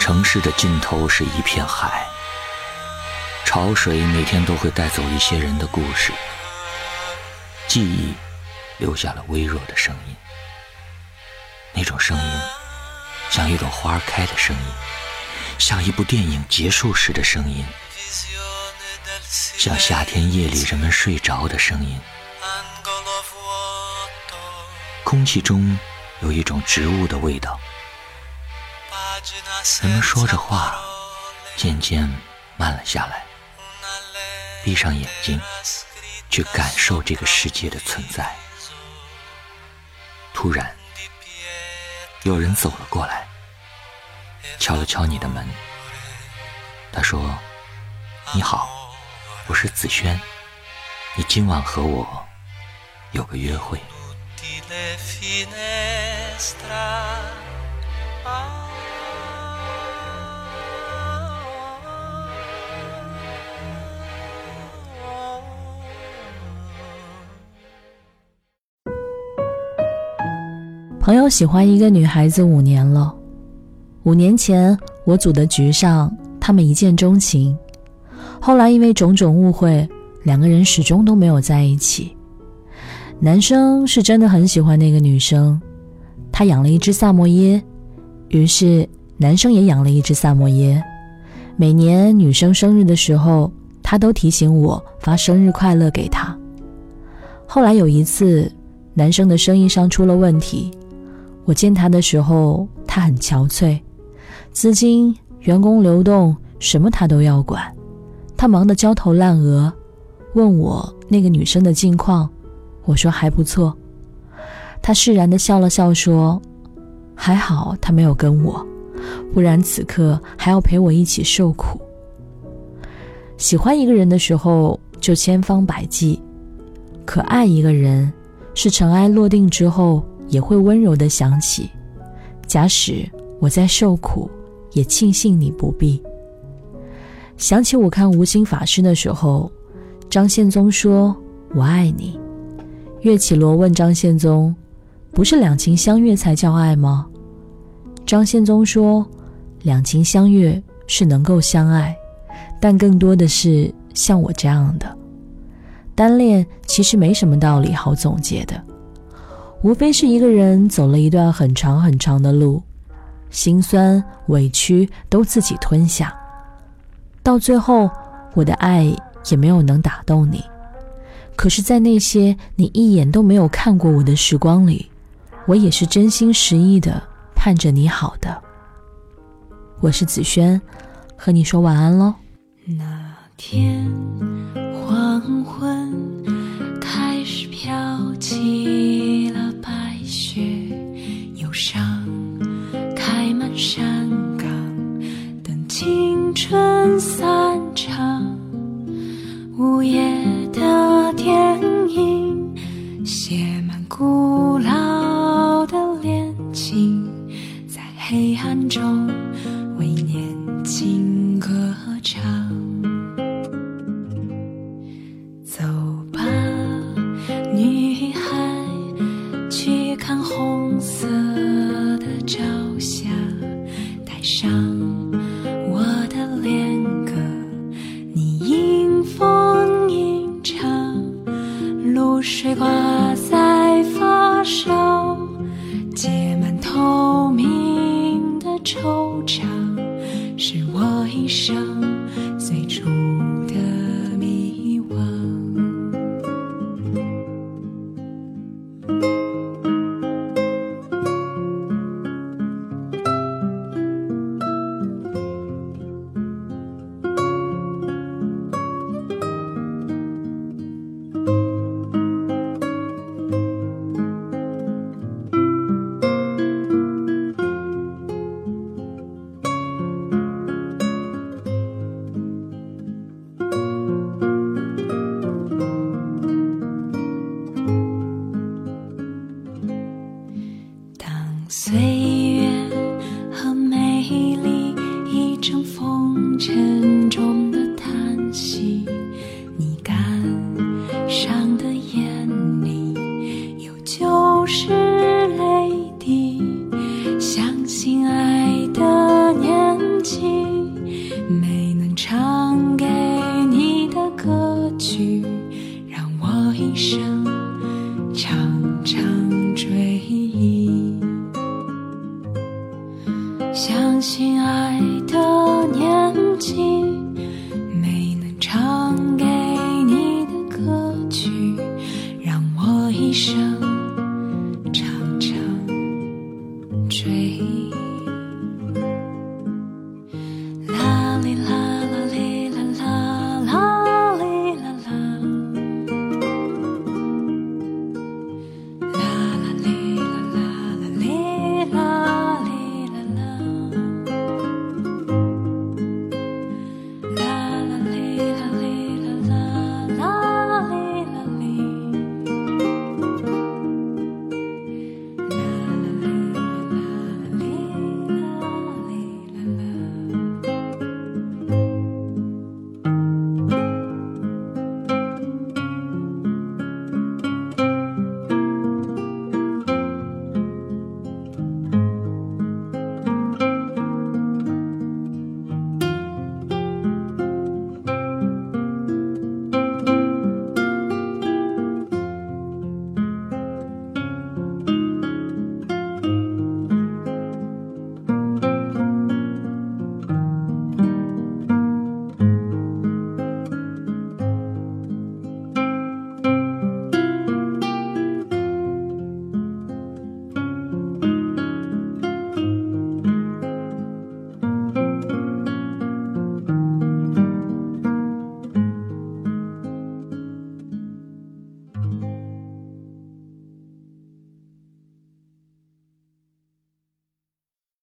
城市的尽头是一片海，潮水每天都会带走一些人的故事，记忆留下了微弱的声音，那种声音像一朵花开的声音，像一部电影结束时的声音，像夏天夜里人们睡着的声音。空气中有一种植物的味道。人们说着话，渐渐慢了下来，闭上眼睛，去感受这个世界的存在。突然，有人走了过来，敲了敲你的门。他说：“你好，我是子轩，你今晚和我有个约会。”朋友喜欢一个女孩子五年了，五年前我组的局上，他们一见钟情，后来因为种种误会，两个人始终都没有在一起。男生是真的很喜欢那个女生，他养了一只萨摩耶，于是男生也养了一只萨摩耶。每年女生生日的时候，他都提醒我发生日快乐给她。后来有一次，男生的生意上出了问题。我见他的时候，他很憔悴，资金、员工流动什么他都要管，他忙得焦头烂额。问我那个女生的近况，我说还不错。他释然的笑了笑说：“还好他没有跟我，不然此刻还要陪我一起受苦。”喜欢一个人的时候就千方百计，可爱一个人是尘埃落定之后。也会温柔的想起，假使我在受苦，也庆幸你不必。想起我看《无心法师》的时候，张献宗说：“我爱你。”岳绮罗问张献宗：“不是两情相悦才叫爱吗？”张献宗说：“两情相悦是能够相爱，但更多的是像我这样的单恋，其实没什么道理好总结的。”无非是一个人走了一段很长很长的路，心酸委屈都自己吞下，到最后，我的爱也没有能打动你。可是，在那些你一眼都没有看过我的时光里，我也是真心实意的盼着你好的。我是子轩，和你说晚安喽。那天黄昏春散场。午夜的电影写满古老的恋情，在黑暗中为年轻歌唱。相信爱的年纪，没能唱给你的歌曲，让我一生常常追忆。